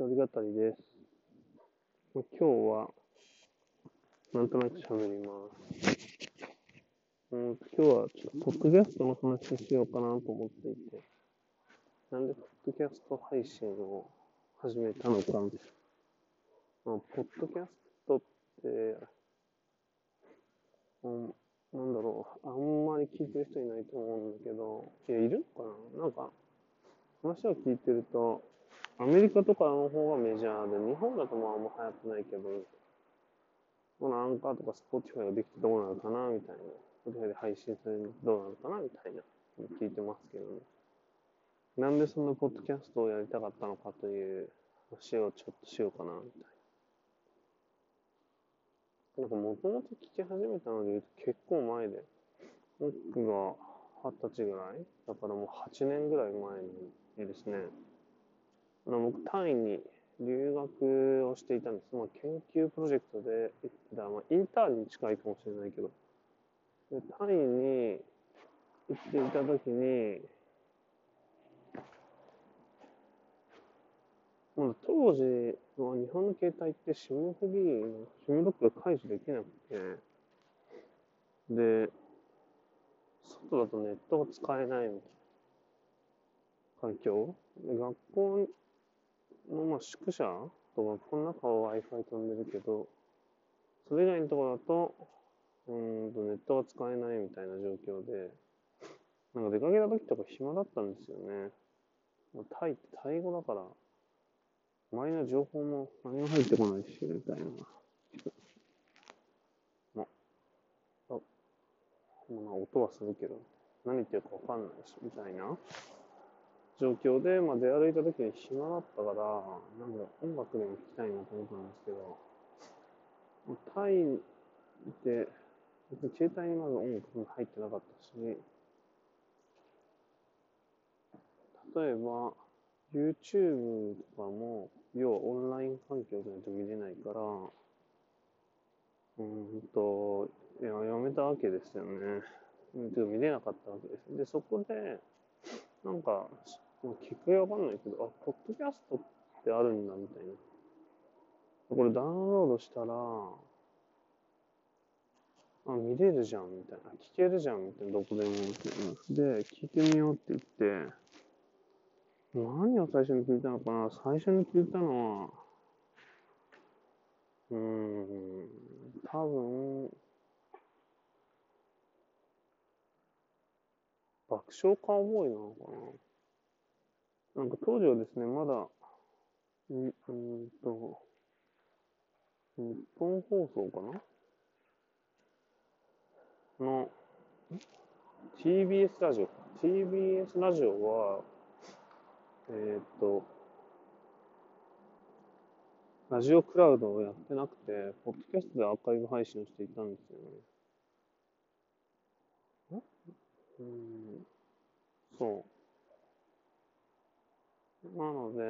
一人語りです。今日は、なんとなく喋ります。うん、今日はちょっと、ポッドキャストの話をしようかなと思っていて、なんで、ポッドキャスト配信を始めたのか。ま、ポッドキャストって、うん、なんだろう、あんまり聞いてる人いないと思うんだけど、いや、いるのかななんか、話を聞いてると、アメリカとかの方がメジャーで、日本だとまああんま流行ってないけど、このアンカーとか Spotify ができてどうなるかなみたいな。 Spotify で配信されるどうなるかなみたいな。聞いてますけどね。なんでそんなポッドキャストをやりたかったのかという話をちょっとしようかなみたいな。なんかもともと聞き始めたので言うと結構前で、僕が二十歳ぐらいだからもう8年ぐらい前にですね、あの僕、タイに留学をしていたんです。まあ、研究プロジェクトで行ってた、まあ、インターンに近いかもしれないけど、でタイに行っていたときに、まだ当時は日本の携帯って SIM フリーの SIM ロックが解除できなくて、で、外だとネットが使えないみたいな環境。学校の、まあ、宿舎？と学校の中は Wi-Fi 飛んでるけど、それ以外のところだと、うんとネットが使えないみたいな状況で、なんか出かけた時とか暇だったんですよね。もうタイってタイ語だから、周りの情報も何も入ってこないし、みたいな。ま、あ、まあ音はするけど、何言ってるかわかんないし、みたいな状況で、まあ、出歩いた時に暇だったから、なんか音楽でも聴きたいなと思ったんですけど、タイで、携帯にまず音楽も入ってなかったし、例えば、YouTube とかも、要はオンライン環境でないと見れないから、うんと、いや、やめたわけですよね。見れなかったわけです。で、そこで、なんか、まあ、きっかけわかんないけど、あ、ポッドキャストってあるんだ、みたいな。これダウンロードしたら、あ、見れるじゃん、みたいな。聞けるじゃん、みたいな、どこでも。みたいなで、聞いてみようって言って、何を最初に聞いたのかな最初に聞いたのは、うーん、多分、爆笑カウボーイなのかななんか当時はですね、まだ、んうーんと、日本放送かな？の、ん TBS ラジオ。TBS ラジオは、えーっと、ラジオクラウドをやってなくて、ポッドキャストでアーカイブ配信をしていたんですよね。んうん、そう。なので、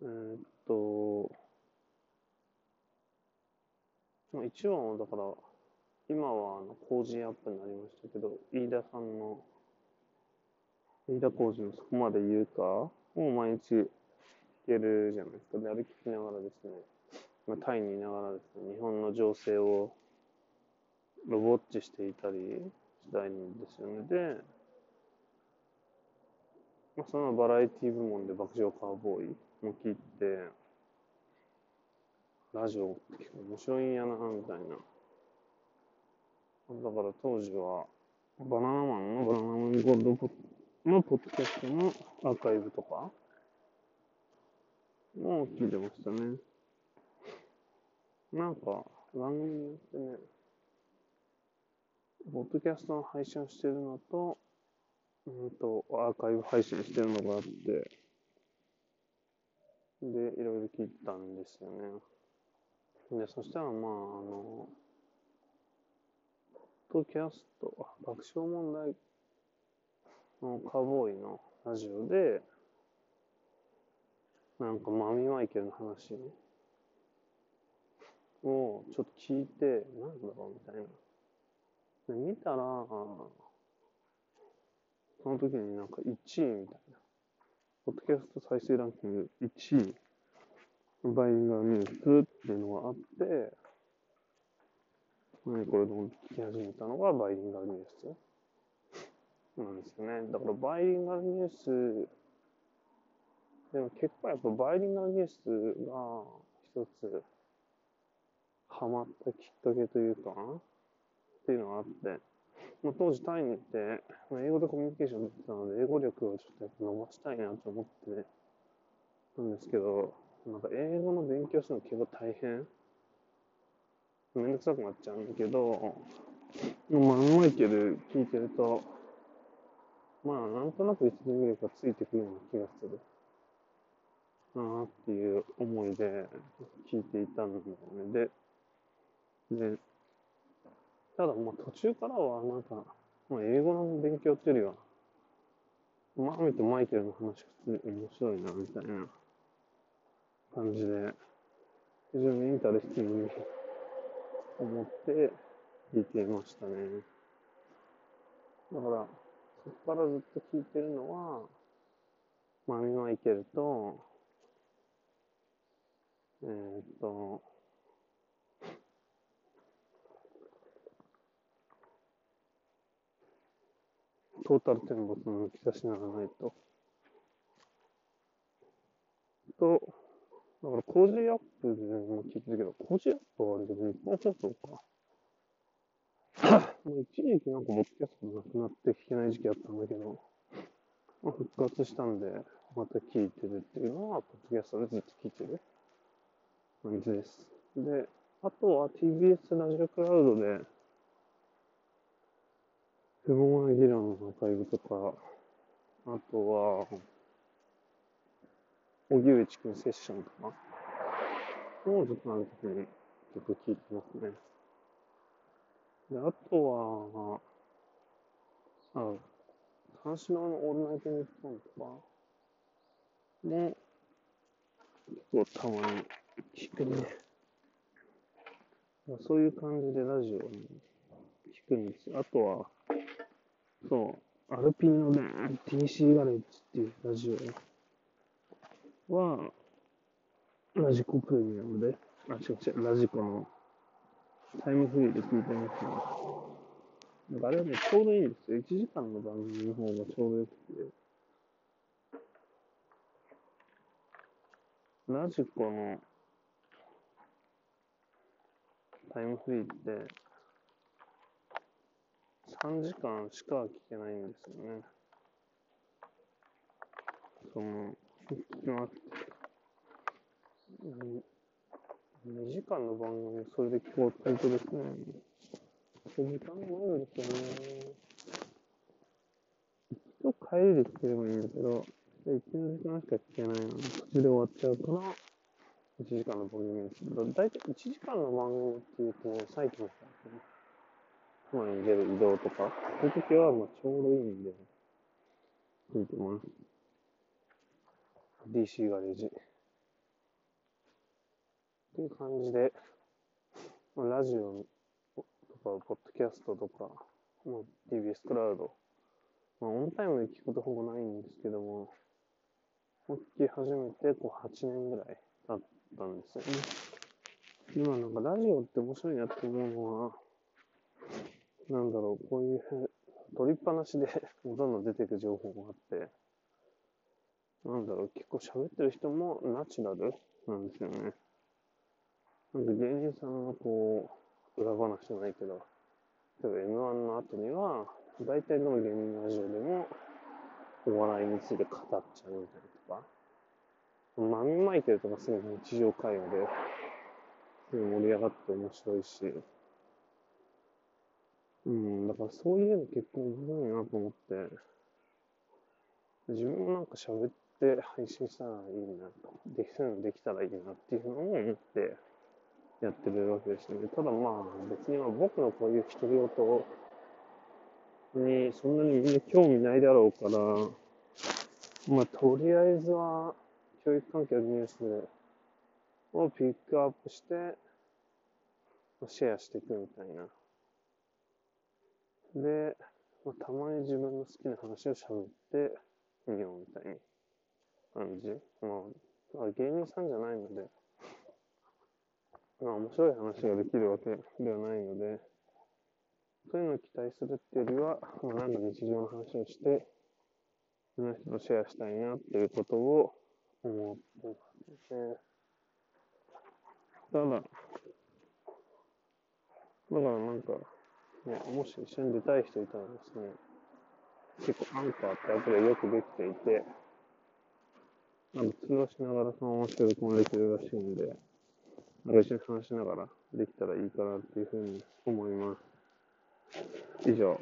えーっと、まあ、一番はだから、今はあの、工事アップになりましたけど、飯田さんの、飯田工事のそこまで言うかを毎日聞けるじゃないですか。で、あれ聞きながらですね、まあ、タイにいながらですね、日本の情勢をロボッチしていたりしたいんですよね。で、まあ、そのバラエティ部門で爆笑カウボーイも聞いて、ラジオ結構面白いんやな、みたいな。だから当時は、バナナマンのバナナマンゴールドポのポッドキャストのアーカイブとかも聞いてましたね。なんか、番組によってね、ポッドキャストの配信をしてるのと、うんと、アーカイブ配信してるのがあって、で、いろいろ聞いたんですよね。で、そしたらまあ、あの、ポッドキャスト、爆笑問題のカウボーイのラジオで、なんかマミマイケルの話をちょっと聞いて、なんだろうみたいな。で、見たら、その時になんか1位みたいな。こドキャスト再生ランキング1位、バイリンガルニュースっていうのがあって、何これと思って聞き始めたのがバイリンガルニュース。なんですよね。だからバイリンガルニュース、でも結構やっぱバイリンガルニュースが一つハマったきっかけというか、っていうのがあって、まあ、当時タイに行って、まあ、英語でコミュニケーションできたので、英語力をちょっとやっぱ伸ばしたいなと思ってたんですけど、なんか英語の勉強するの結構大変。めんどくさくなっちゃうんだけど、まあ、マイケル聞いてると、まあ、なんとなく1年ぐらいかついてくるような気がする。なあっていう思いで聞いていたんだよね。で、で、ただまあ途中からはなんか、まあ、英語の勉強っていうよりは、マミとマイケルの話が面白いなみたいな感じで、非常に interesting に思って聞いていましたね。だから、そこからずっと聞いてるのは、マミマイケルと、えー、っと、トータルテンボスの抜き差しならないと。と、だから工事アップでも聞いてるけど、工事アップはあれけど、日本放送か。もう一時期なんか、モッキャストなくなって聞けない時期あったんだけど、まあ、復活したんで、また聞いてるっていうのは、ポッドキャストでずっと聞いてる感じです。で、あとは TBS ラジオクラウドで、不毛な議論のアーカイブとか、あとは、荻上チキンセッションとか、もうちょっとある時にちょっと聞いてますね。で、あとは、あ、三四郎のオールナイトニッポンとかも、結構たまに聞くね。そういう感じでラジオを、ね、聞くんですよあとは、そう、アルピンのね、TC ガレッジっていうラジオは、ラジコプレミアムで、あ、違う違う、ラジコのタイムフリーで聞いてますね。なんかあれはね、ちょうどいいんですよ。1時間の番組の方がちょうどよくて。ラジコのタイムフリーって、3時間しか聞けないんですよね。その、聞きます。2時間の番組それで聞こうとするとですね、時間もあるんですよね。一度帰りで聞ければいいんだけど、1の時間しか聞けないので、途中で終わっちゃうから、1時間の番組です。だいたい1時間の番組っていうと、サイトの人ですね。前に出る移動とか、そういう時はまあちょうどいいんで、いいと思います。DC ガレージ。っていう感じで、まあ、ラジオとか、ポッドキャストとか、まあ、TBS クラウド、まあ、オンタイムで聞くことほぼないんですけども、聞き始めてこう8年ぐらい経ったんですよね。今なんかラジオって面白いなって思うのは、なんだろう、こういう取りっぱなしで どんどん出ていく情報があって、なんだろう、結構喋ってる人もナチュラルなんですよね。なんで芸人さんのこう、裏話じゃないけど、例えば M1 の後には、大体どの芸人ラジオでも、お笑いについて語っちゃうみたいなとか、マミマイケルとかすごい日常会話で、盛り上がって面白いし、うん、だからそういうの結構面白いなと思って、自分もなんか喋って配信したらいいなと、できそういうのできたらいいなっていうのを思ってやってるわけですね。ただまあ別に僕のこういう独り言にそんなにみんな興味ないだろうから、まあとりあえずは教育関係のニュースをピックアップして、シェアしていくみたいな。で、まあ、たまに自分の好きな話を喋ってみようみたいに感じ。まあ、あ芸人さんじゃないので、まあ面白い話ができるわけではないので、そういうのを期待するっていうよりは、まあ、なんか日常の話をして、いろんな人とシェアしたいなっていうことを思ってますね。ただ、だからなんか、ね、もし一緒に出たい人いたらですね、結構アンカーってアプリよくできていて、なんか通話しながらそのまま収録もできるらしいんで、一緒に話しながらできたらいいかなっていうふうに思います。以上。